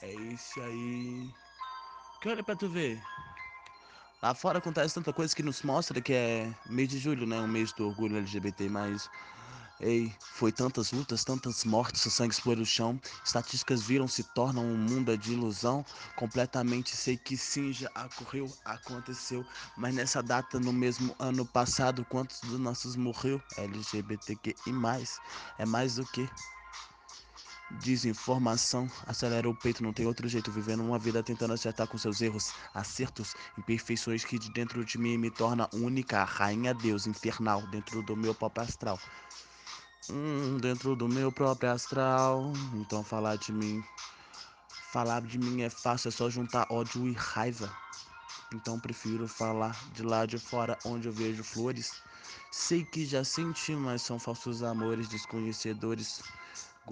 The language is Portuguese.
consciência e. Que olha pra tu ver. Lá fora acontece tanta coisa que nos mostra que é mês de julho, né? Um mês do orgulho LGBT, mas. Ei, foi tantas lutas, tantas mortes, o sangue explodiu o chão. Estatísticas viram, se tornam um mundo de ilusão. Completamente sei que sim, já ocorreu, aconteceu. Mas nessa data, no mesmo ano passado, quantos dos nossos morreu? LGBTQI. É mais do que Desinformação acelera o peito, não tem outro jeito. Vivendo uma vida tentando acertar com seus erros, acertos, imperfeições que de dentro de mim me torna única. Rainha Deus, infernal, dentro do meu próprio astral. Hum, dentro do meu próprio astral. Então falar de mim. Falar de mim é fácil, é só juntar ódio e raiva. Então prefiro falar de lá de fora, onde eu vejo flores. Sei que já senti, mas são falsos amores desconhecedores